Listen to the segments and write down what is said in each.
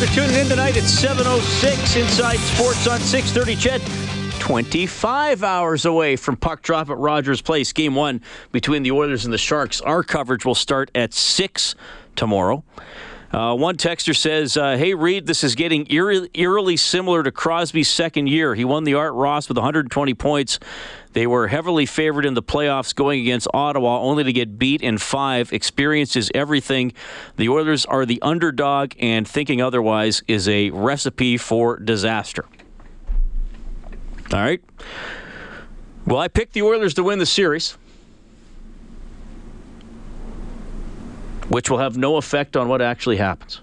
For tuning in tonight. It's 7.06 Inside Sports on 630 CHED. 25 hours away from puck drop at Rogers Place, game one between the Oilers and the Sharks. Our coverage will start at 6 tomorrow. Uh, one texter says, uh, Hey, Reed, this is getting eerie, eerily similar to Crosby's second year. He won the Art Ross with 120 points. They were heavily favored in the playoffs going against Ottawa, only to get beat in five. Experience is everything. The Oilers are the underdog, and thinking otherwise is a recipe for disaster. All right. Well, I picked the Oilers to win the series, which will have no effect on what actually happens.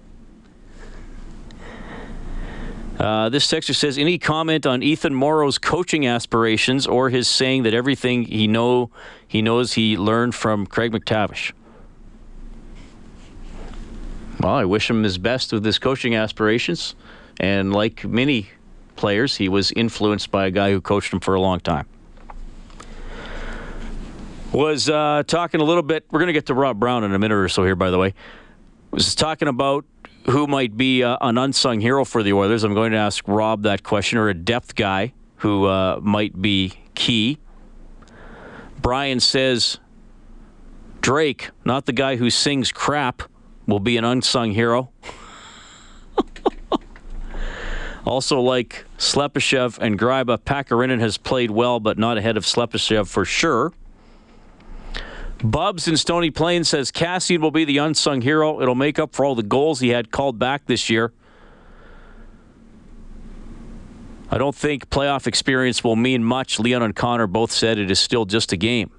Uh, this texter says, any comment on Ethan Moreau's coaching aspirations or his saying that everything he know he knows he learned from Craig MacTavish? Well, I wish him his best with his coaching aspirations, and like many players, he was influenced by a guy who coached him for a long time. Was uh, talking a little bit. We're going to get to Rob Brown in a minute or so here, by the way. Was talking about who might be uh, an unsung hero for the Oilers. I'm going to ask Rob that question, or a depth guy who uh, might be key. Brian says Drake, not the guy who sings crap, will be an unsung hero. also, like Slepyshev and Gryba, Pakarinen has played well, but not ahead of Slepyshev for sure. Bubs in Stony Plain says Kassian will be the unsung hero. It'll make up for all the goals he had called back this year. I don't think playoff experience will mean much. Leon and Connor both said it is still just a game.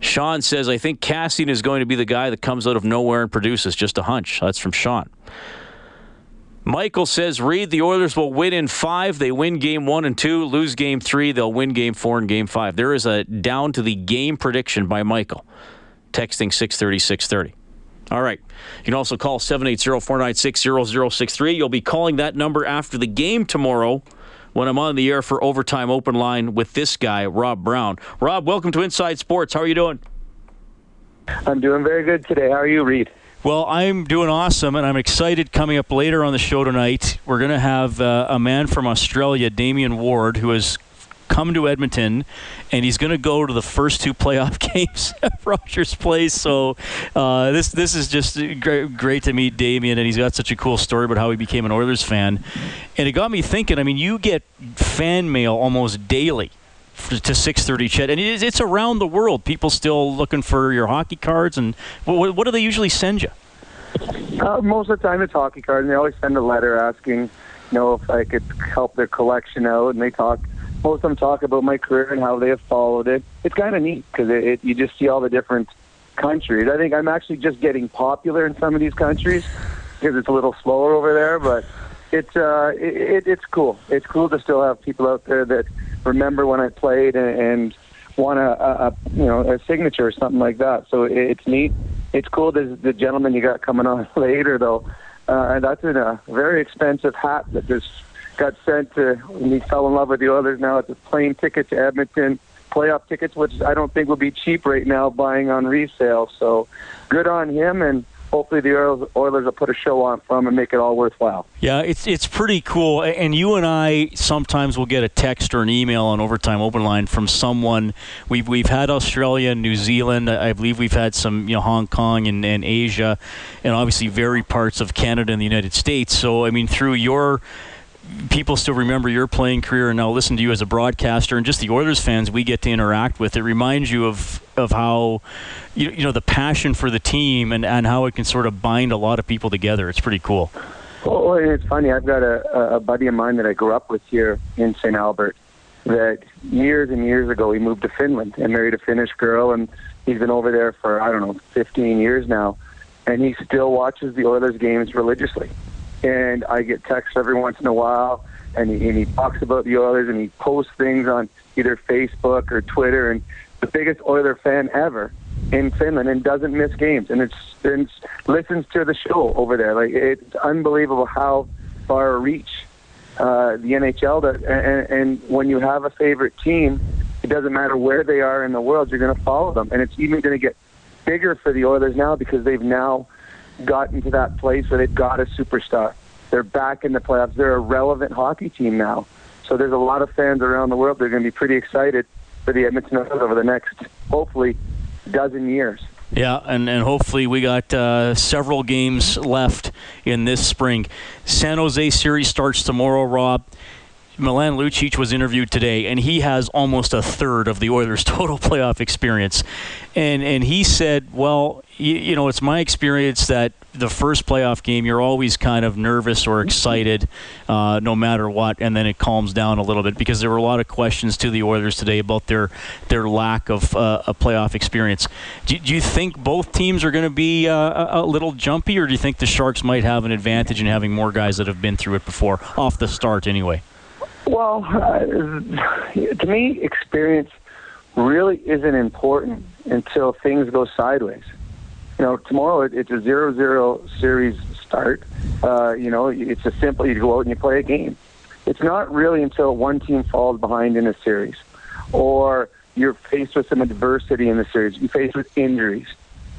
Sean says, I think Kassian is going to be the guy that comes out of nowhere and produces. Just a hunch. That's from Sean. Michael says, Reed, the Oilers will win in five. They win game one and two, lose game three. They'll win game four and game five. There is a down to the game prediction by Michael. Texting 630 630. All right. You can also call 780 496 0063. You'll be calling that number after the game tomorrow when I'm on the air for Overtime Open Line with this guy, Rob Brown. Rob, welcome to Inside Sports. How are you doing? I'm doing very good today. How are you, Reed? Well, I'm doing awesome, and I'm excited. Coming up later on the show tonight, we're going to have uh, a man from Australia, Damien Ward, who has come to Edmonton, and he's going to go to the first two playoff games at Rogers Place. So uh, this this is just great, great to meet Damien, and he's got such a cool story about how he became an Oilers fan. And it got me thinking. I mean, you get fan mail almost daily to 6:30 CHED, and it it's around the world. People still looking for your hockey cards, and what, what do they usually send you? Uh, most of the time, it's hockey cards, and they always send a letter asking, you know, if I could help their collection out, and they talk. Most of them talk about my career and how they have followed it. It's kind of neat because it, it, you just see all the different countries. I think I'm actually just getting popular in some of these countries because it's a little slower over there, but it's uh, it, it, it's cool. It's cool to still have people out there that remember when I played and, and want a, a, a you know a signature or something like that. So it, it's neat. It's cool. There's the gentleman you got coming on later though. Uh, and that's in a very expensive hat that just got sent to. When he fell in love with the others. Now it's a plane ticket to Edmonton, playoff tickets, which I don't think will be cheap right now buying on resale. So good on him and hopefully the Oilers, will put a show on for them and make it all worthwhile. Yeah, it's it's pretty cool. And you and I sometimes will get a text or an email on Overtime Open Line from someone. We've we've had Australia, New Zealand. I believe we've had some, you know, Hong Kong and, and Asia, and obviously very parts of Canada and the United States. So I mean, through your people still remember your playing career and now listen to you as a broadcaster and just the Oilers fans we get to interact with. It reminds you of of how you, you know the passion for the team and, and how it can sort of bind a lot of people together. It's pretty cool. Well, it's funny. I've got a, a buddy of mine that I grew up with here in St. Albert. That years and years ago he moved to Finland and married a Finnish girl, and he's been over there for I don't know 15 years now, and he still watches the Oilers games religiously and I get texts every once in a while, and he, and he talks about the Oilers, and he posts things on either Facebook or Twitter, and the biggest Oiler fan ever in Finland, and doesn't miss games, and it's and listens to the show over there. Like it's unbelievable how far reach uh, the NHL does, and, and when you have a favorite team, it doesn't matter where they are in the world, you're going to follow them, and it's even going to get bigger for the Oilers now because they've now gotten to that place where they've got a superstar. They're back in the playoffs. They're a relevant hockey team now. So there's a lot of fans around the world. They're going to be pretty excited for the Edmonton Oilers over the next, hopefully, dozen years. Yeah, and, and hopefully we got uh, several games left in this spring. San Jose series starts tomorrow, Rob. Milan Lucic was interviewed today, and he has almost a third of the Oilers' total playoff experience. And and he said, well, you, you, know, it's my experience that the first playoff game, you're always kind of nervous or excited, uh, no matter what, and then it calms down a little bit because there were a lot of questions to the Oilers today about their their lack of uh, a playoff experience. Do, do, you think both teams are going to be uh, a little jumpy, or do you think the Sharks might have an advantage in having more guys that have been through it before, off the start anyway? Well, uh, to me, experience really isn't important until things go sideways you know, tomorrow it's a zero-zero series start. Uh, you know, it's a simple, you go out and you play a game. It's not really until one team falls behind in a series or you're faced with some adversity in the series, you're faced with injuries,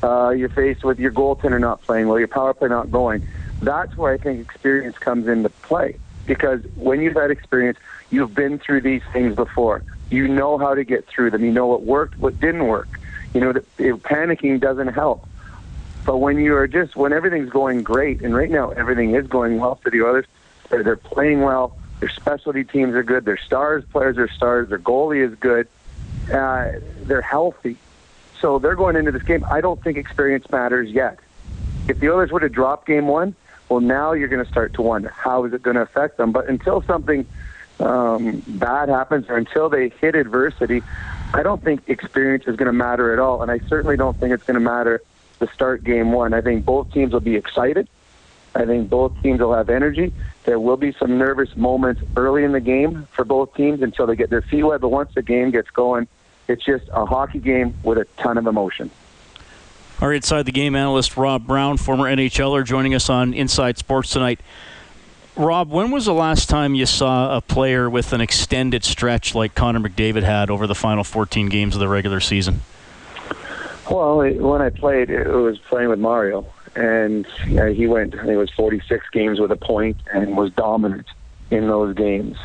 uh, you're faced with your goaltender not playing well, your power play not going. That's where I think experience comes into play. Because when you've had experience, you've been through these things before. You know how to get through them. You know what worked, what didn't work. You know that panicking doesn't help. But when you are just when everything's going great, and right now everything is going well for the others, they're, they're playing well. Their specialty teams are good. Their stars players are stars. Their goalie is good. Uh, they're healthy, so they're going into this game. I don't think experience matters yet. If the Oilers would have dropped game one, well, now you're going to start to wonder how is it going to affect them. But until something um, bad happens or until they hit adversity, I don't think experience is going to matter at all. And I certainly don't think it's going to matter to start game one. I think both teams will be excited. I think both teams will have energy. There will be some nervous moments early in the game for both teams until they get their feet wet. But once the game gets going, it's just a hockey game with a ton of emotion. Our inside the game analyst Rob Brown, former NHLer, joining us on Inside Sports tonight. Rob, when was the last time you saw a player with an extended stretch like Connor McDavid had over the final 14 games of the regular season? Well, when I played, it was playing with Mario, and uh, he went. I think it was 46 games with a point, and was dominant in those games.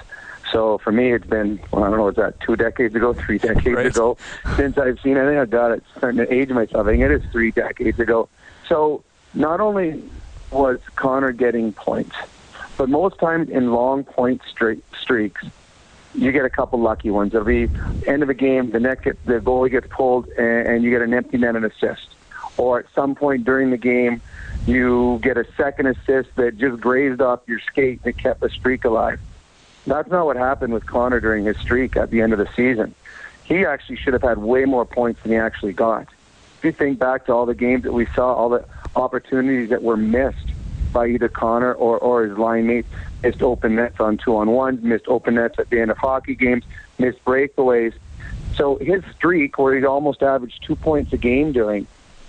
So for me, it's been well, I don't know what's that two decades ago, three decades right. ago since I've seen. I think I've got it starting to age myself. I think it is three decades ago. So not only was Connor getting points, but most times in long point straight streaks, you get a couple lucky ones. It'll be end of a game, the net get, the goalie gets pulled, and, and you get an empty net and assist. Or at some point during the game, you get a second assist that just grazed off your skate and kept the streak alive. That's not what happened with Connor during his streak at the end of the season. He actually should have had way more points than he actually got. If you think back to all the games that we saw, all the opportunities that were missed by either Connor or, or his line mates, missed open nets on two on one, missed open nets at the end of hockey games, missed breakaways. So his streak, where he almost averaged two points a game doing,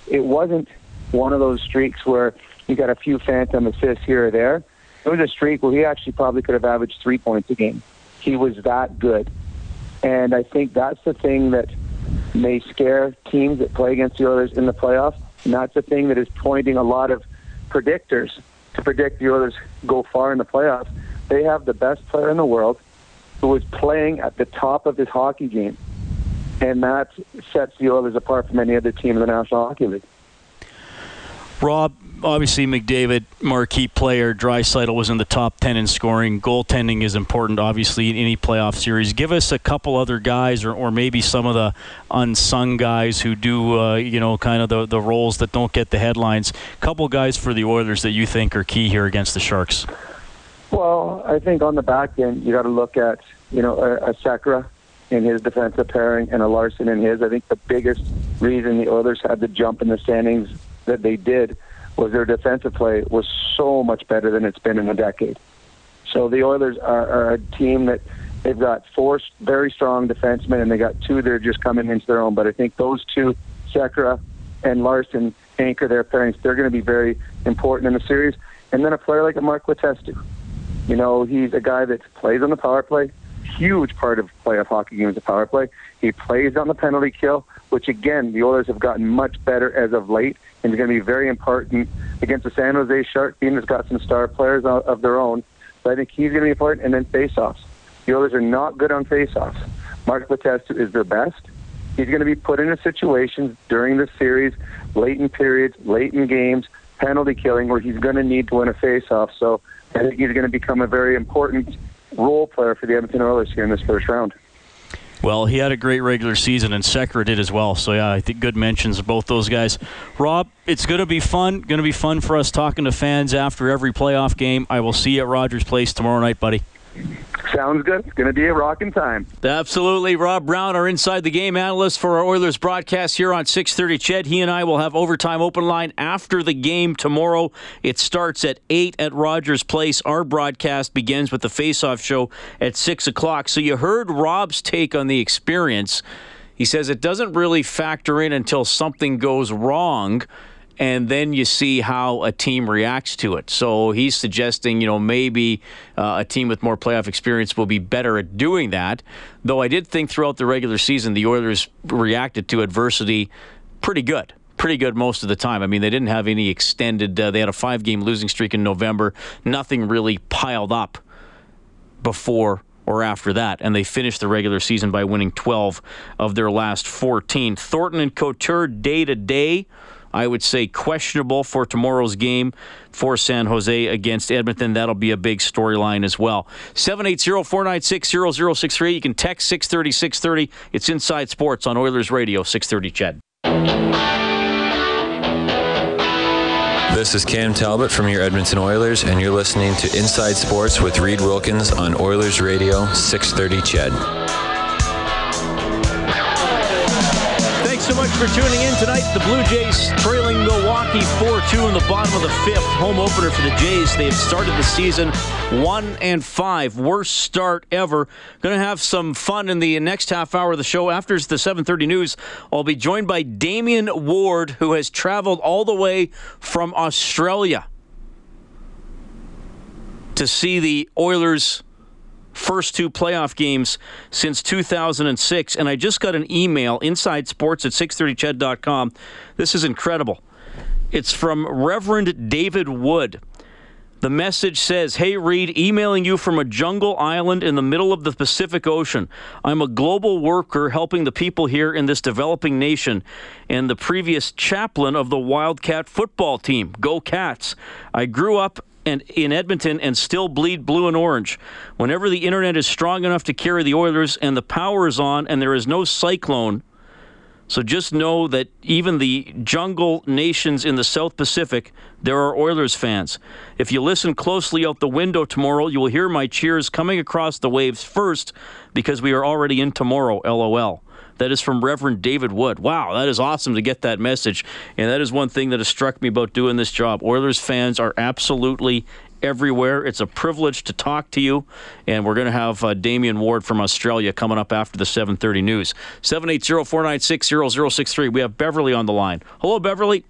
it wasn't one of those streaks where you got a few phantom assists here or there. It was a streak where he actually probably could have averaged three points a game. He was that good. And I think that's the thing that may scare teams that play against the Oilers in the playoffs. And that's the thing that is pointing a lot of predictors to predict the Oilers go far in the playoffs. They have the best player in the world who is playing at the top of his hockey game. And that sets the Oilers apart from any other team in the National Hockey League. Rob, obviously McDavid, marquee player. Draisaitl was in the top 10 in scoring. Goaltending is important, obviously, in any playoff series. Give us a couple other guys, or, or maybe some of the unsung guys who do, uh, you know, kind of the, the roles that don't get the headlines. couple guys for the Oilers that you think are key here against the Sharks. Well, I think on the back end, you got to look at, you know, a, a Sekera in his defensive pairing and a Larsson in his. I think the biggest reason the Oilers had the jump in the standings that they did was their defensive play was so much better than it's been in a decade. So the Oilers are, are a team that they've got four very strong defensemen, and they got two that are just coming into their own. But I think those two, Sekera and Larsson, anchor their pairings. They're going to be very important in the series. And then a player like a Mark Letestu. You know, he's a guy that plays on the power play. Huge part of playoff hockey games, the power play. He plays on the penalty kill, which again, the Oilers have gotten much better as of late and is going to be very important against the San Jose Shark team that's got some star players of their own. So I think he's going to be important. And then faceoffs. The Oilers are not good on faceoffs. Mark Letestu is their best. He's going to be put into situations during the series, late in periods, late in games, penalty killing, where he's going to need to win a faceoff. So I think he's going to become a very important role player for the Edmonton Oilers here in this first round. Well, he had a great regular season, and Sekera did as well. So, yeah, I think good mentions of both those guys. Rob, it's going to be fun. Going to be fun for us talking to fans after every playoff game. I will see you at Rogers Place tomorrow night, buddy. Sounds good. It's going to be a rocking time. Absolutely. Rob Brown, our inside the game analyst for our Oilers broadcast here on 6:30. Ched, he and I will have overtime open line after the game tomorrow. It starts at eight at Rogers Place. Our broadcast begins with the face-off show at six o'clock. So you heard Rob's take on the experience. He says it doesn't really factor in until something goes wrong and then you see how a team reacts to it. So he's suggesting, you know, maybe uh, a team with more playoff experience will be better at doing that. Though I did think throughout the regular season, the Oilers reacted to adversity pretty good. Pretty good most of the time. I mean, they didn't have any extended, uh, they had a five game losing streak in November. Nothing really piled up before or after that, and they finished the regular season by winning 12 of their last 14. Thornton and Couture day to day I would say questionable for tomorrow's game for San Jose against Edmonton. That'll be a big storyline as well. 780-496-0063. You can text 630 630. It's Inside Sports on Oilers Radio 630 CHED. This is Cam Talbot from your Edmonton Oilers, and you're listening to Inside Sports with Reed Wilkins on Oilers Radio 630 Ched. So much for tuning in tonight. The Blue Jays trailing Milwaukee 4-2 in the bottom of the fifth. Home opener for the Jays. They have started the season one and five. Worst start ever. Going to have some fun in the next half hour of the show. After the 7:30 news, I'll be joined by Damian Ward, who has traveled all the way from Australia to see the Oilers first two playoff games since 2006. And I just got an email, inside sports at 630ched.com. This is incredible. It's from Reverend David Wood. The message says, Hey Reed, emailing you from a jungle island in the middle of the Pacific Ocean. I'm a global worker helping the people here in this developing nation and the previous chaplain of the Wildcat football team. Go Cats. I grew up and in Edmonton and still bleed blue and orange. Whenever the internet is strong enough to carry the Oilers and the power is on and there is no cyclone, so just know that even the jungle nations in the South Pacific, there are Oilers fans. If you listen closely out the window tomorrow, you will hear my cheers coming across the waves first because we are already in tomorrow, lol. That is from Reverend David Wood. Wow, that is awesome to get that message. And that is one thing that has struck me about doing this job. Oilers fans are absolutely everywhere. It's a privilege to talk to you, and we're going to have uh, Damian Ward from Australia coming up after the 7:30 news. 780-496-0063. We have Beverly on the line. Hello, Beverly.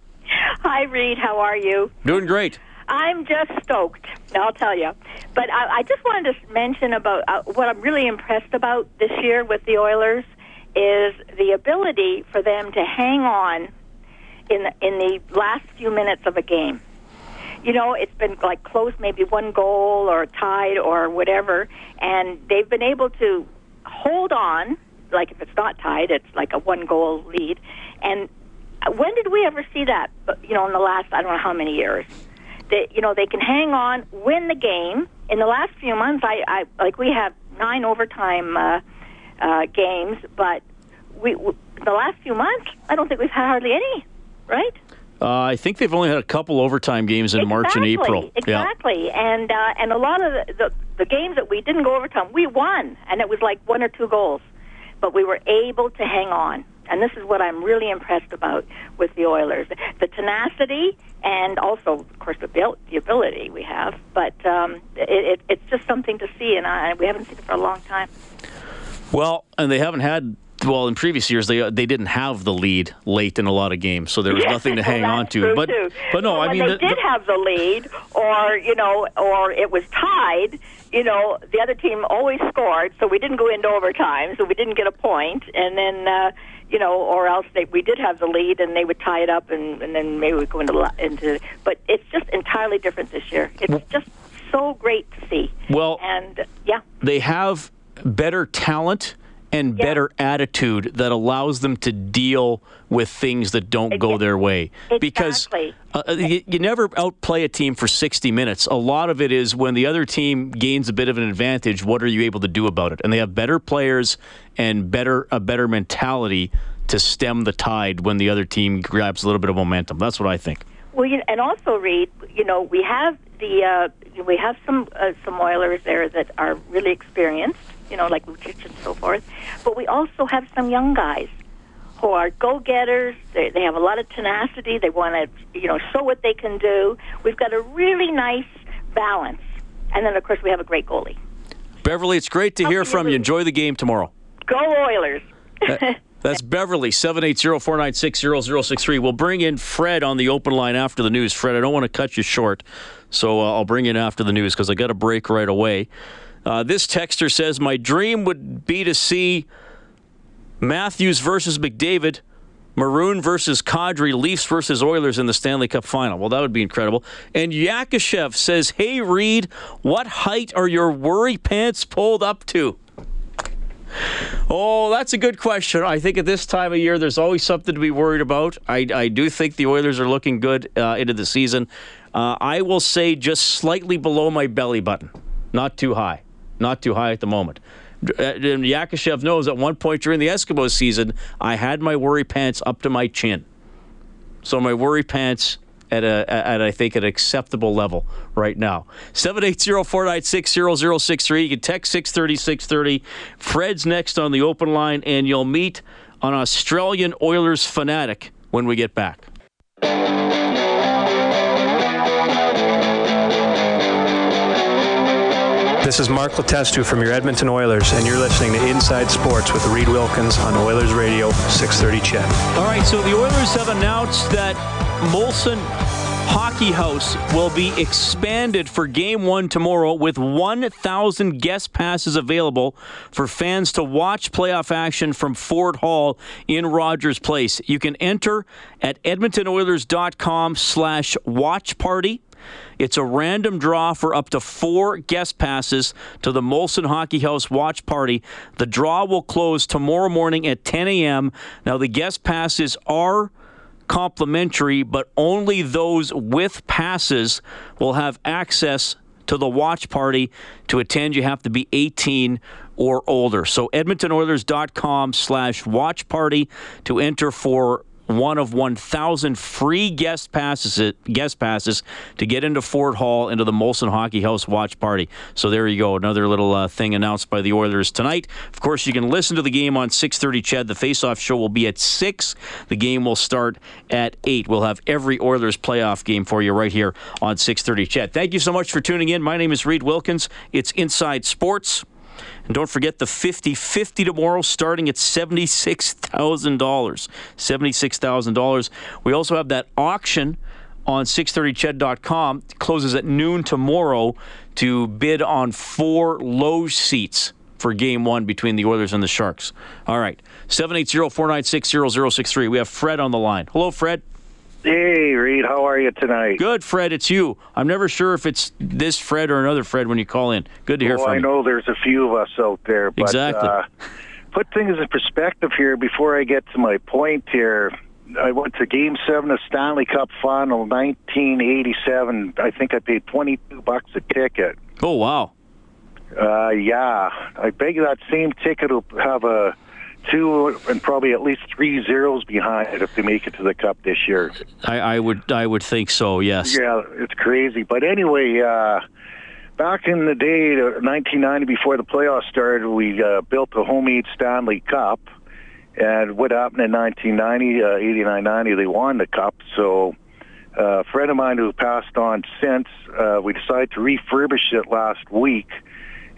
Hi, Reed. How are you? Doing great. I'm just stoked. I'll tell you. But I, I just wanted to mention about uh, what I'm really impressed about this year with the Oilers is the ability for them to hang on in the, in the last few minutes of a game. You know, it's been like close, maybe one goal or tied or whatever, and they've been able to hold on. Like if it's not tied, it's like a one goal lead. And when did we ever see that? You know, in the last I don't know how many years. That you know they can hang on, win the game. In the last few months, I, I like we have nine overtime uh, uh, games, but we, we the last few months, I don't think we've had hardly any. Right? Uh, I think they've only had a couple overtime games in exactly, March and April. Exactly, yeah. and uh, and a lot of the, the the games that we didn't go overtime, we won, and it was like one or two goals, but we were able to hang on. And this is what I'm really impressed about with the Oilers: the tenacity, and also, of course, the, bil- the ability we have. But um, it, it, it's just something to see, and I, we haven't seen it for a long time. Well, and they haven't had well, in previous years they they didn't have the lead late in a lot of games, so there was nothing to hang on to. but too. but no, I mean they the, did the, have the lead, or you know, or it was tied. You know, the other team always scored, so we didn't go into overtime, so we didn't get a point, and then. Uh, you know, or else they, we did have the lead and they would tie it up, and, and then maybe we go into into. But it's just entirely different this year. It's just so great to see. Well, and yeah, they have better talent and Yeah. better attitude that allows them to deal with things that don't go their way. Because Exactly. uh, you, you never outplay a team for 60 minutes. A lot of it is when the other team gains a bit of an advantage, what are you able to do about it? And they have better players and better a better mentality to stem the tide when the other team grabs a little bit of momentum. That's what I think. Well, you, and also, Reed, you know, we have the uh, we have some uh, some Oilers there that are really experienced, you know, like Lucic and so forth. But we also have some young guys who are go-getters. They, they have a lot of tenacity. They want to, you know, show what they can do. We've got a really nice balance, and then of course we have a great goalie. Beverly, it's great to hear from you. Enjoy the game tomorrow. Go Oilers! That's Beverly, 780-496-0063. We'll bring in Fred on the open line after the news. Fred, I don't want to cut you short, so uh, I'll bring in after the news because I got a break right away. Uh, this texter says, my dream would be to see Matthews versus McDavid, Maroon versus Kadri, Leafs versus Oilers in the Stanley Cup final. Well, that would be incredible. And Yakashev says, hey, Reed, what height are your worry pants pulled up to? Oh, that's a good question. I think at this time of year, there's always something to be worried about. I, I do think the Oilers are looking good uh, into the season. Uh, I will say just slightly below my belly button, not too high, not too high at the moment. Uh, and knows at one point during the Eskimos season, I had my worry pants up to my chin. So my worry pants at a at I think an acceptable level right now. 780-496-0063. You can text 630 630. Fred's next on the open line, and you'll meet an Australian Oilers fanatic when we get back. This is Mark Letestu from your Edmonton Oilers, and you're listening to Inside Sports with Reed Wilkins on Oilers Radio 630 CHED. All right, so the Oilers have announced that Molson Hockey House will be expanded for game one tomorrow with 1,000 guest passes available for fans to watch playoff action from Ford Hall in Rogers Place. You can enter at edmontonoilers.com slash watch party. It's a random draw for up to four guest passes to the Molson Hockey House watch party. The draw will close tomorrow morning at 10 a.m. Now, the guest passes are complimentary, but only those with passes will have access to the watch party. To attend, you have to be 18 or older. So edmontonoilers.com slash watch party to enter for one of 1,000 free guest passes guest passes to get into Ford Hall into the Molson Hockey House watch party. So there you go, another little uh, thing announced by the Oilers tonight. Of course, you can listen to the game on 6:30. CHED, the face-off show will be at six. The game will start at eight. We'll have every Oilers playoff game for you right here on 6:30. CHED, thank you so much for tuning in. My name is Reed Wilkins. It's Inside Sports. And don't forget the 50 50 tomorrow, starting at $76,000. $76,000. We also have that auction on 630ched.com. It closes at noon tomorrow to bid on four low seats for game one between the Oilers and the Sharks. All right. 780 496 0063. We have Fred on the line. Hello, Fred. Hey, Reed, how are you tonight? Good, Fred. It's you. I'm never sure if it's this Fred or another Fred when you call in. Good to hear well, from I you. I know there's a few of us out there, but Exactly. uh, put things in perspective here before I get to my point here. I went to Game Seven of Stanley Cup Final, 1987. I think I paid 22 bucks a ticket. Oh wow. Uh, yeah, I beg you that same ticket will have a two and probably at least three zeros behind if they make it to the Cup this year. I, I would I would think so. Yes. Yeah, it's crazy. But anyway, uh, back in the day, uh, 1990, before the playoffs started, we uh, built a homemade Stanley Cup. And what happened in 1990, uh, 89, 90, they won the Cup. So uh, a friend of mine who passed on since, uh, we decided to refurbish it last week.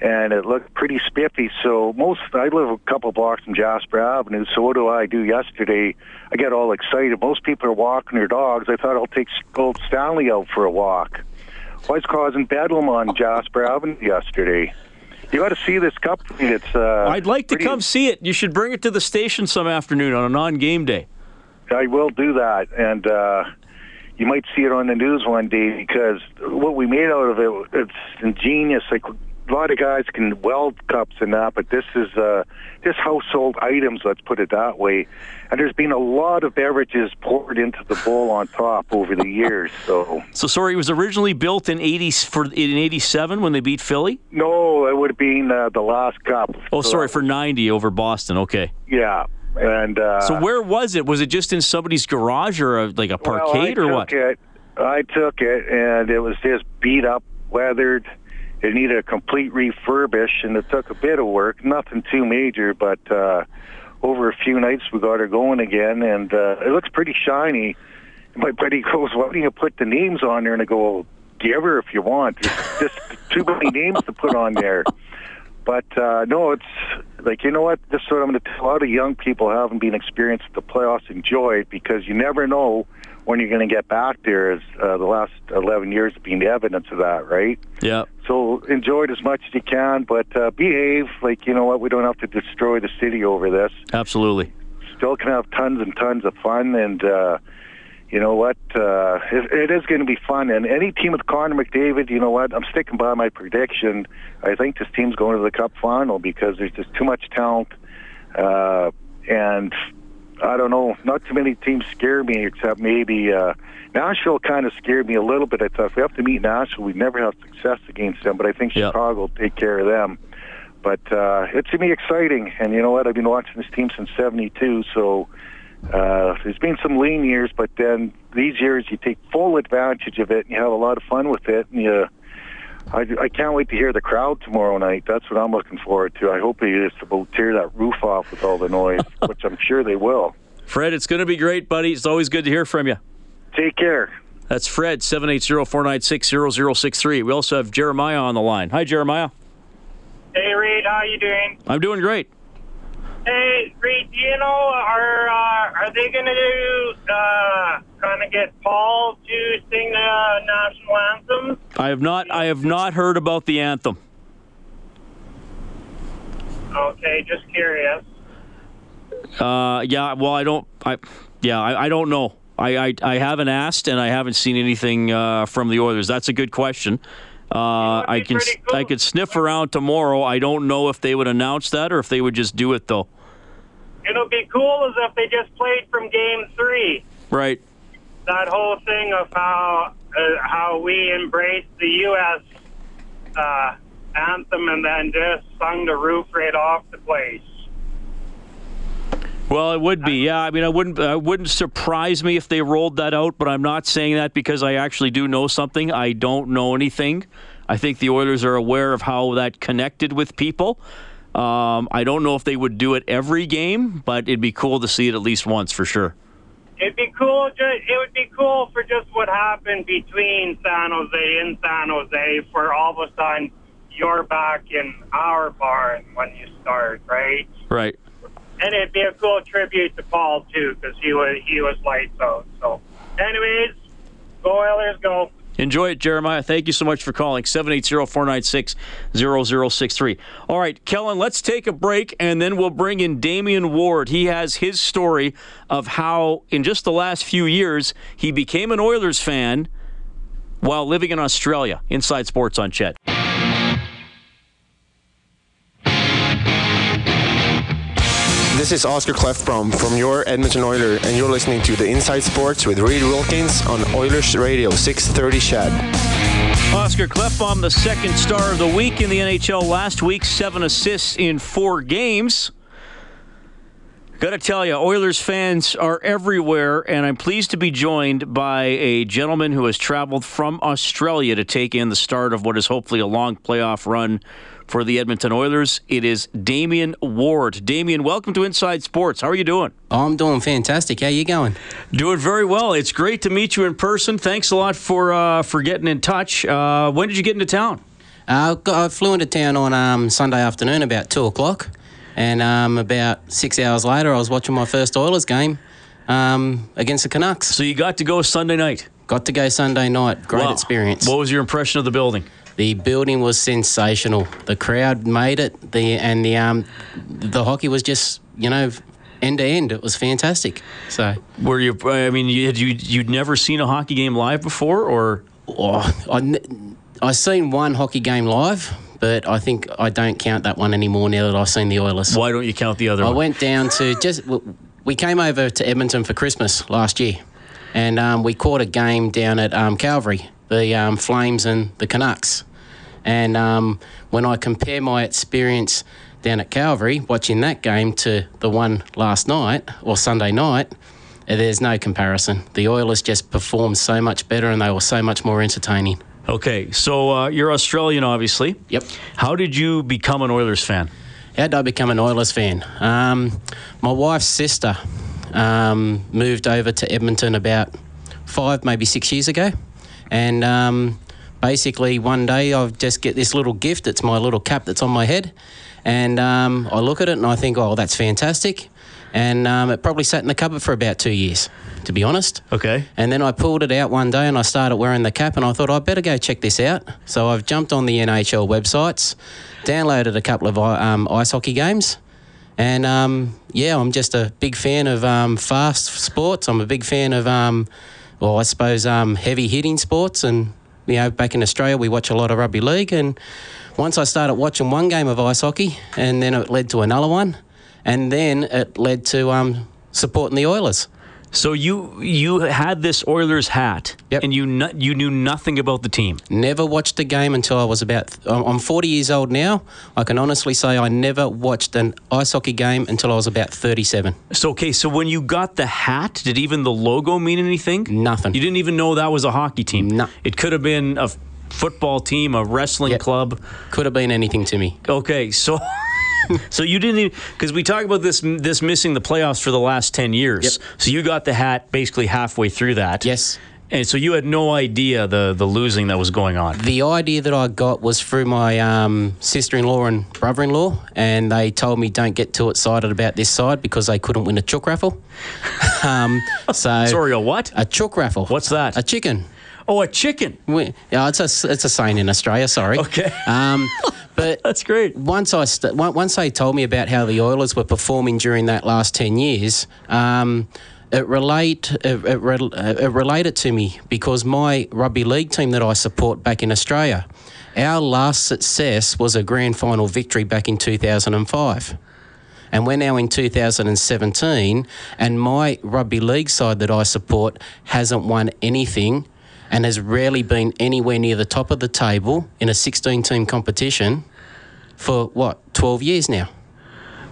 And it looked pretty spiffy. So most, I live a couple blocks from Jasper Avenue. So what do I do yesterday? I get all excited. Most people are walking their dogs. I thought I'll take Old Stanley out for a walk. Why Was causing bedlam on Jasper Avenue yesterday. You got to see this cup. It's. Uh, I'd like to pretty- come see it. You should bring it to the station some afternoon on a non-game day. I will do that, and uh, you might see it on the news one day because what we made out of it, it's ingenious. Like a lot of guys can weld cups and that, but this is uh, just household items. Let's put it that way. And there's been a lot of beverages poured into the bowl on top over the years. So So sorry, it was originally built in 80 for in 87 when they beat Philly. no, it would have been uh, the last cup. Oh, So, sorry for 90 over Boston. Okay. Yeah, and uh, So where was it? Was it just in somebody's garage or a, like a parkade well, I or what? took It, I took it, and it was just beat up, weathered. It needed a complete refurbish, and it took a bit of work. Nothing too major, but uh, over a few nights we got her going again, and uh, it looks pretty shiny. My buddy goes, "Why don't you put the names on there?" And I go, "Give her if you want. There's just too many names to put on there." But uh, no, it's like you know what? This is what I'm going to tell a lot of young people haven't been experienced the playoffs. Enjoy it because you never know when you're going to get back there is uh, the last 11 years been evidence of that, right? Yeah. So enjoy it as much as you can, but uh, behave. Like you know what? We don't have to destroy the city over this. Absolutely. Still can have tons and tons of fun and. uh you know what? Uh, it, it is going to be fun. And any team with Connor McDavid, you know what? I'm sticking by my prediction. I think this team's going to the Cup final because there's just too much talent. Uh, and I don't know, not too many teams scare me except maybe uh, Nashville kind of scared me a little bit. I thought if we have to meet Nashville, we'd never have success against them. But I think Yeah. Chicago will take care of them. But uh, it's going to be exciting. And you know what? I've been watching this team since 72, so uh, there's been some lean years, but then these years you take full advantage of it and you have a lot of fun with it. And you, I, I can't wait to hear the crowd tomorrow night. That's what I'm looking forward to. I hope they just about tear that roof off with all the noise, which I'm sure they will. Fred, it's going to be great, buddy. It's always good to hear from you. Take care. That's Fred, 780-496-0063. We also have Jeremiah on the line. Hi, Jeremiah. Hey, Reed, how you doing? I'm doing great. Hey, Reed, do you know, are uh, are they going to do uh, kind of get Paul to sing the national anthem? I have not I have not heard about the anthem. Okay, just curious. Uh, yeah, well, I don't. I yeah, I, I don't know. I, I I haven't asked, and I haven't seen anything uh, from the Oilers. That's a good question. Uh, I can cool. I could sniff around tomorrow. I don't know if they would announce that or if they would just do it though. It'll be cool as if they just played from Game Three. Right. That whole thing of how uh, how we embraced the U.S. Uh, anthem and then just sung the roof right off the place. Well, it would be. Yeah, I mean, I wouldn't. I wouldn't surprise me if they rolled that out. But I'm not saying that because I actually do know something. I don't know anything. I think the Oilers are aware of how that connected with people. Um, I don't know if they would do it every game, but it'd be cool to see it at least once for sure. It'd be cool. It would be cool for just what happened between San Jose and San Jose for all of a sudden you're back in our barn when you start, right? Right. And it'd be a cool tribute to Paul too, because he was he was lights out. So, anyways, go Oilers, go. Enjoy it, Jeremiah. Thank you so much for calling. 780 496 0063. All right, Kellen, let's take a break and then we'll bring in Damian Ward. He has his story of how, in just the last few years, he became an Oilers fan while living in Australia. Inside Sports on CHED. This is Oscar Klefbom from your Edmonton Oiler, and you're listening to the Inside Sports with Reed Wilkins on Oilers Radio 630 CHED. Oscar Klefbom, the second star of the week in the NHL last week, seven assists in four games. Got to tell you, Oilers fans are everywhere, and I'm pleased to be joined by a gentleman who has traveled from Australia to take in the start of what is hopefully a long playoff run for the Edmonton Oilers. It is Damian Ward. Damian, welcome to Inside Sports. How are you doing? Oh, I'm doing fantastic. How you going? Doing very well. It's great to meet you in person. Thanks a lot for uh, for getting in touch. Uh, when did you get into town? Uh, I flew into town on um, Sunday afternoon about two o'clock, and um, about six hours later, I was watching my first Oilers game um, against the Canucks. So you got to go Sunday night. Got to go Sunday night. Great Wow. experience. What was your impression of the building? The building was sensational. The crowd made it. The and the um, the hockey was just you know end to end. It was fantastic. So Were you? I mean, you had you you'd never seen a hockey game live before, or oh, I I seen one hockey game live, but I think I don't count that one anymore now that I've seen the Oilers. why don't you count the other I one? went down to just we came over to Edmonton for Christmas last year, and um, we caught a game down at um, Calgary, the um, Flames and the Canucks. And um, when I compare my experience down at Calgary watching that game to the one last night or Sunday night, there's no comparison. The Oilers just performed so much better, and they were so much more entertaining. Okay, so uh, you're Australian, obviously. Yep. How did you become an Oilers fan? How did I become an Oilers fan? Um, my wife's sister um, moved over to Edmonton about five, maybe six years ago, and um, basically one day I just get this little gift. It's my little cap that's on my head, and um, I look at it and I think, oh, that's fantastic. And um, it probably sat in the cupboard for about two years, to be honest. Okay. And then I pulled it out one day and I started wearing the cap and I thought I better go check this out. So I've jumped on the NHL websites, downloaded a couple of um, ice hockey games, and um, yeah, I'm just a big fan of um, fast sports. I'm a big fan of, um, well, I suppose um, heavy hitting sports. And you know, back in Australia, we watch a lot of rugby league. And once I started watching one game of ice hockey, and then it led to another one, and then it led to um, supporting the Oilers. So you you had this Oilers hat, Yep. and you no, you knew nothing about the team. Never watched a game until I was about. I'm I'm 40 years old now. I can honestly say I never watched an ice hockey game until I was about 37. So okay, so when you got the hat, did even the logo mean anything? Nothing. You didn't even know that was a hockey team. No. It could have been a football team, a wrestling Yep. club. Could have been anything to me. Okay, so so you didn't even because we talk about this this missing the playoffs for the last ten years. Yep. So you got the hat basically halfway through that. Yes. And so you had no idea the the losing that was going on. The idea that I got was through my um, sister-in-law and brother-in-law, and they told me don't get too excited about this side because they couldn't win a chook raffle. um, so Sorry, a what? a chook raffle. What's that? A chicken. Oh, a chicken. We, yeah, it's a it's a saying in Australia. Sorry. Okay. Um, but That's great. once I st- once they told me about how the Oilers were performing during that last ten years, um, it relate it, it, it related to me because my rugby league team that I support back in Australia, our last success was a grand final victory back in two thousand and five. And we're now in 2017, and my rugby league side that I support hasn't won anything and has rarely been anywhere near the top of the table in a 16 team competition for what, 12 years now?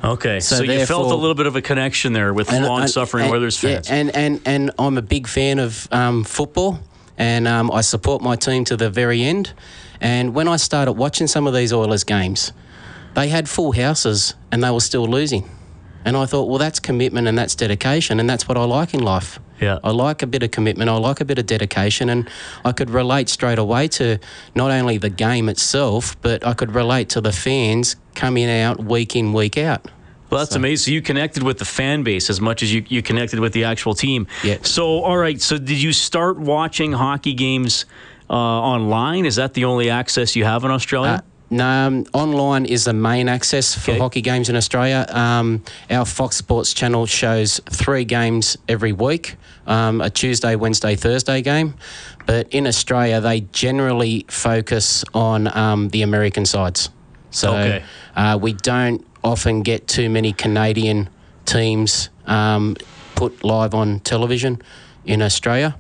Okay, so, So you felt a little bit of a connection there with And- long-suffering and- Oilers yeah, fans. and, and, and I'm a big fan of um, football, and um, I support my team to the very end. And when I started watching some of these Oilers games, they had full houses and they were still losing. And I thought, well, that's commitment and that's dedication, and that's what I like in life. Yeah. I like a bit of commitment, I like a bit of dedication, and I could relate straight away to not only the game itself, but I could relate to the fans coming out week in, week out. Well, that's amazing. So you connected with the fan base as much as you, you connected with the actual team. Yeah. So, all right. So, did you start watching hockey games uh, online? Is that the only access you have in Australia? Uh, no, um, online is the main access for Okay. hockey games in Australia. Um, our Fox Sports channel shows three games every week um, a Tuesday, Wednesday, Thursday game. But in Australia, they generally focus on um, the American sides. So Okay. uh, we don't often get too many Canadian teams um, put live on television in Australia.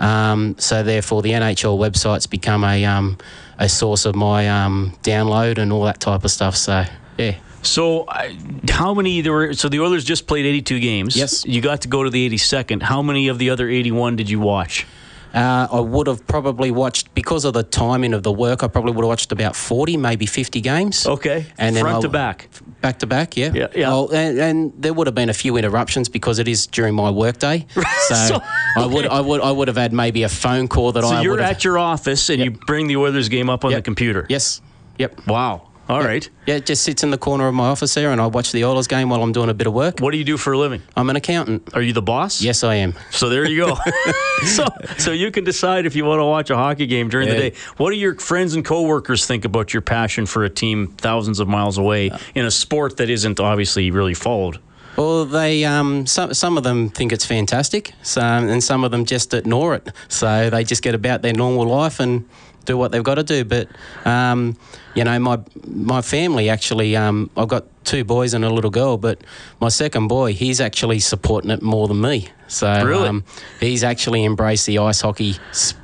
Um, so therefore, the NHL websites become a um, a source of my um, download and all that type of stuff. So yeah. So, uh, how many there were? So the Oilers just played 82 games. Yes. You got to go to the 82nd. How many of the other 81 did you watch? Uh, I would have probably watched because of the timing of the work. I probably would have watched about forty, maybe fifty games. Okay. and then front I- to back. back to back. Yeah, Yeah, yeah. Oh, and, and there would have been a few interruptions because it is during my workday. So, So, I would. I would, I would have had maybe a phone call that So I you're would have. at your office and you bring the Oilers game up on the computer. yes. Yep. Wow. All right. Yeah, it just sits in the corner of my office there, and I watch the Oilers game while I'm doing a bit of work. What do you do for a living? I'm an accountant. Are you the boss? Yes, I am. So there you go. so so you can decide if you want to watch a hockey game during the day. What do your friends and coworkers think about your passion for a team thousands of miles away in a sport that isn't obviously really followed? Well, they um, some some of them think it's fantastic, so, and some of them just ignore it. So they just get about their normal life and do what they've got to do. But um, you know, my my family actually, um, I've got two boys and a little girl, but my second boy, he's actually supporting it more than me. So Really? um, he's actually embraced the ice hockey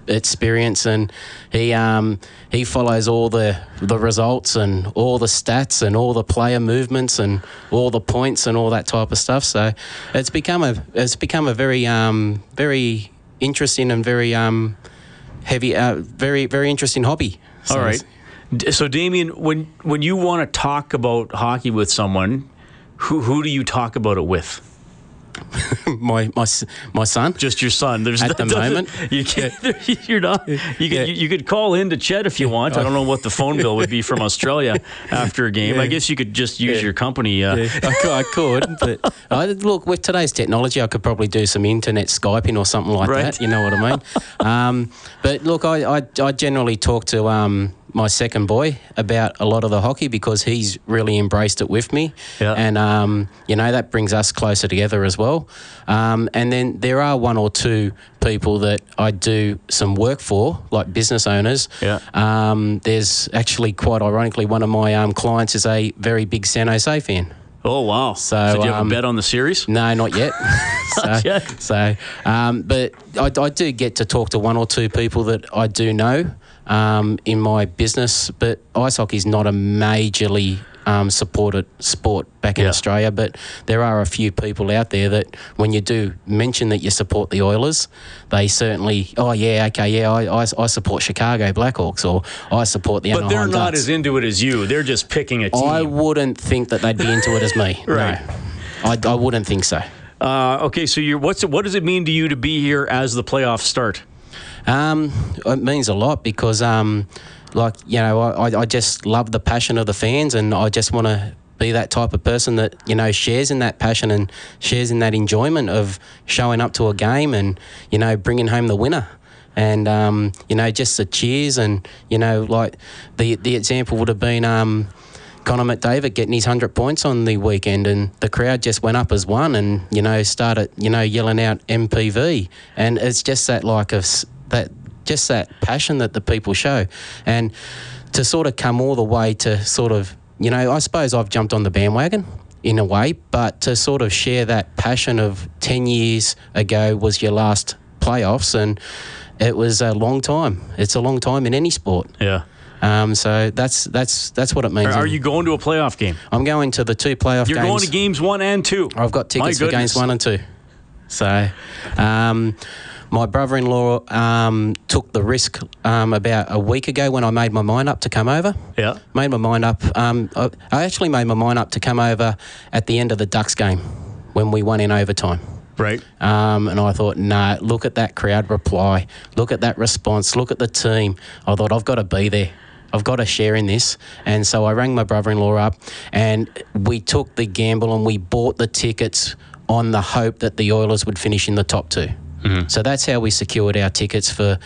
experience, and he um, he follows all the the results and all the stats and all the player movements and all the points and all that type of stuff. So it's become a it's become a very um, very interesting and very um, heavy, uh, very very interesting hobby. All right. So Damien, when when you want to talk about hockey with someone, who who do you talk about it with? my my my son. Just your son. There's At the moment. you can't. You're not. You could you, you could call in to CHED if you want. I don't know what the phone bill would be from Australia after a game. I guess you could just use your company. Uh, I could, I could but I, look with today's technology, I could probably do some internet skyping or something like Right. that. You know what I mean? um, but look, I, I, I generally talk to um, my second boy about a lot of the hockey because he's really embraced it with me, Yeah. and um, you know that brings us closer together as well. Um, and then there are one or two people that I do some work for, like business owners. Yeah. Um, there's actually quite ironically one of my um, clients is a very big San Jose fan. Oh wow! So, did you have um, a bet on the series? No, not yet. so, yet. so um, but I, I do get to talk to one or two people that I do know um, in my business. But ice hockey is not a majorly um, supported sport back in Yeah. Australia. But there are a few people out there that, when you do mention that you support the Oilers, they certainly, oh yeah, okay, yeah, I, I, I support Chicago Blackhawks or I support the But Anaheim they're not Ducks. as into it as you. They're just picking a team. I wouldn't think that they'd be into it as me. Right. No, I, I wouldn't think so. Uh, okay, so you're, what's what does it mean to you to be here as the playoffs start? Um, it means a lot because, um, like you know, I, I just love the passion of the fans, and I just want to be that type of person that you know shares in that passion and shares in that enjoyment of showing up to a game and you know bringing home the winner. And um, you know, just the cheers and you know, like the the example would have been. Um, Connor McDavid getting his 100 points on the weekend, and the crowd just went up as one and, you know, started, you know, yelling out MPV. And it's just that, like, of that, just that passion that the people show. And to sort of come all the way to sort of, you know, I suppose I've jumped on the bandwagon in a way, but to sort of share that passion of 10 years ago was your last playoffs, and it was a long time. It's a long time in any sport. Yeah. Um, so that's that's that's what it means. are you going to a playoff game? I'm going to the two playoff You're games. going to games one and two. I've got tickets for games one and two. So, um, my brother-in-law um, took the risk um, about a week ago when I made my mind up to come over. Yeah. Made my mind up. Um, I, I actually made my mind up to come over at the end of the Ducks game when we won in overtime. Right. Um, and I thought, nah, look at that crowd reply. Look at that response. Look at the team. I thought, I've got to be there. I've got to share in this. And so I rang my brother in law up and we took the gamble and we bought the tickets on the hope that the Oilers would finish in the top 2 So that's how we secured our tickets for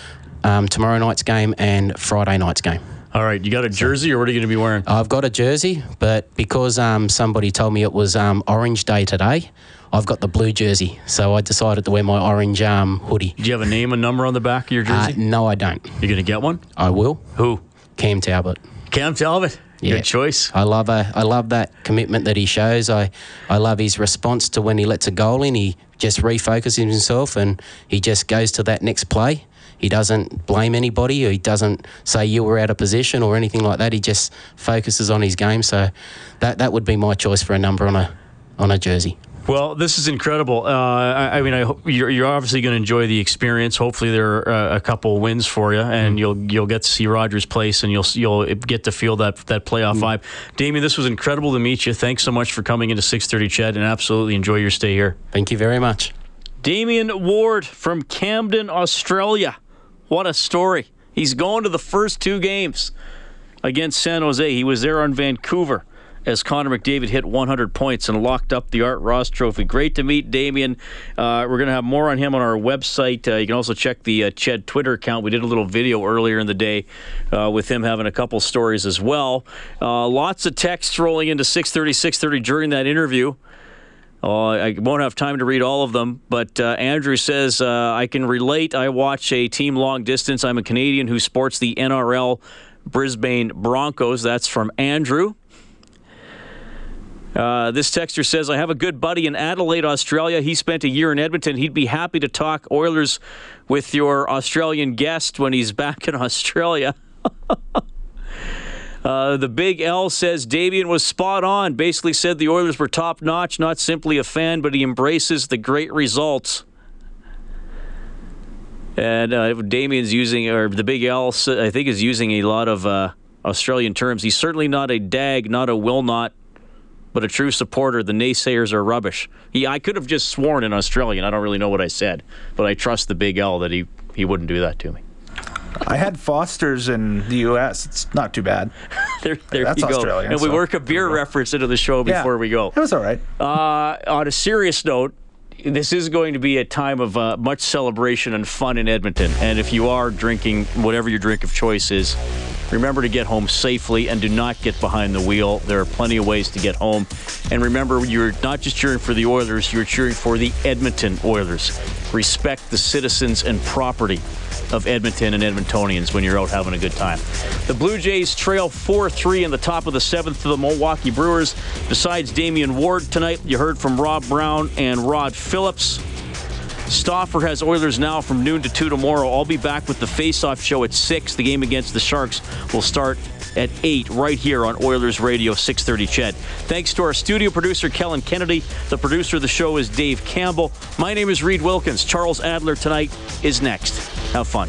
um, tomorrow night's game and Friday night's game. All right, you got a jersey, or what are you going to be wearing? I've got a jersey, but because um, somebody told me it was um, Orange Day today, I've got the blue jersey. So I decided to wear my orange um, hoodie. Do you have a name and number on the back of your Uh, jersey? no, I don't. You're going to get one? I will. Who? Cam Talbot. Cam Talbot. Yeah. Good choice. I love a, I love that commitment that he shows. I, I love his response to when he lets a goal in. He just refocuses himself and he just goes to that next play. He doesn't blame anybody or he doesn't say you were out of position or anything like that. He just focuses on his game. So that, that would be my choice for a number on a on a jersey. Well, this is incredible. Uh, I, I mean, I hope you're, you're obviously going to enjoy the experience. Hopefully, there are uh, a couple wins for you, and you'll you'll get to see Rogers Place, and you'll you'll get to feel that that playoff vibe. Damien, this was incredible to meet you. Thanks so much for coming into 6:30, CHED, and absolutely enjoy your stay here. Thank you very much. Damien Ward from Camden, Australia. What a story. He's going to the first two games against San Jose. He was there on Vancouver as Connor McDavid hit 100 points and locked up the Art Ross Trophy. Great to meet Damien. Uh, we're going to have more on him on our website. Uh, you can also check the uh, CHED Twitter account. We did a little video earlier in the day uh, with him having a couple stories as well. Uh, lots of texts rolling into 6:30, 6:30 during that interview. Uh, I won't have time to read all of them, but uh, Andrew says, uh, I can relate. I watch a team long distance. I'm a Canadian who sports the NRL Brisbane Broncos. That's from Andrew. Uh, this texter says, I have a good buddy in Adelaide, Australia. He spent a year in Edmonton. He'd be happy to talk Oilers with your Australian guest when he's back in Australia. Uh, the Big L says Davian was spot on. Basically said the Oilers were top notch, not simply a fan, but he embraces the great results. And uh, Damien's using, or the Big L, I think, is using a lot of uh, Australian terms. He's certainly not a dag, not a will not, but a true supporter. The naysayers are rubbish. He, I could have just sworn in Australian. I don't really know what I said, but I trust the Big L that he, he wouldn't do that to me. I had Foster's in the U.S. It's not too bad. there, there That's you go. Australian, and we so- work a beer reference into the show Yeah. before we go. It was all right. Uh, on a serious note, this is going to be a time of uh, much celebration and fun in Edmonton. And if you are drinking whatever your drink of choice is, remember to get home safely and do not get behind the wheel. There are plenty of ways to get home. And remember, you're not just cheering for the Oilers, you're cheering for the Edmonton Oilers. Respect the citizens and property of Edmonton and Edmontonians when you're out having a good time. The Blue Jays trail 4 3 in the top of the seventh to the Milwaukee Brewers. Besides Damien Ward tonight, you heard from Rob Brown and Rod Phillips. Stauffer has Oilers now from noon to 2 tomorrow. I'll be back with the face-off show at 6. The game against the Sharks will start at 8 right here on Oilers Radio 630 CHED. Thanks to our studio producer, Kellen Kennedy. The producer of the show is Dave Campbell. My name is Reed Wilkins. Charles Adler tonight is next. Have fun.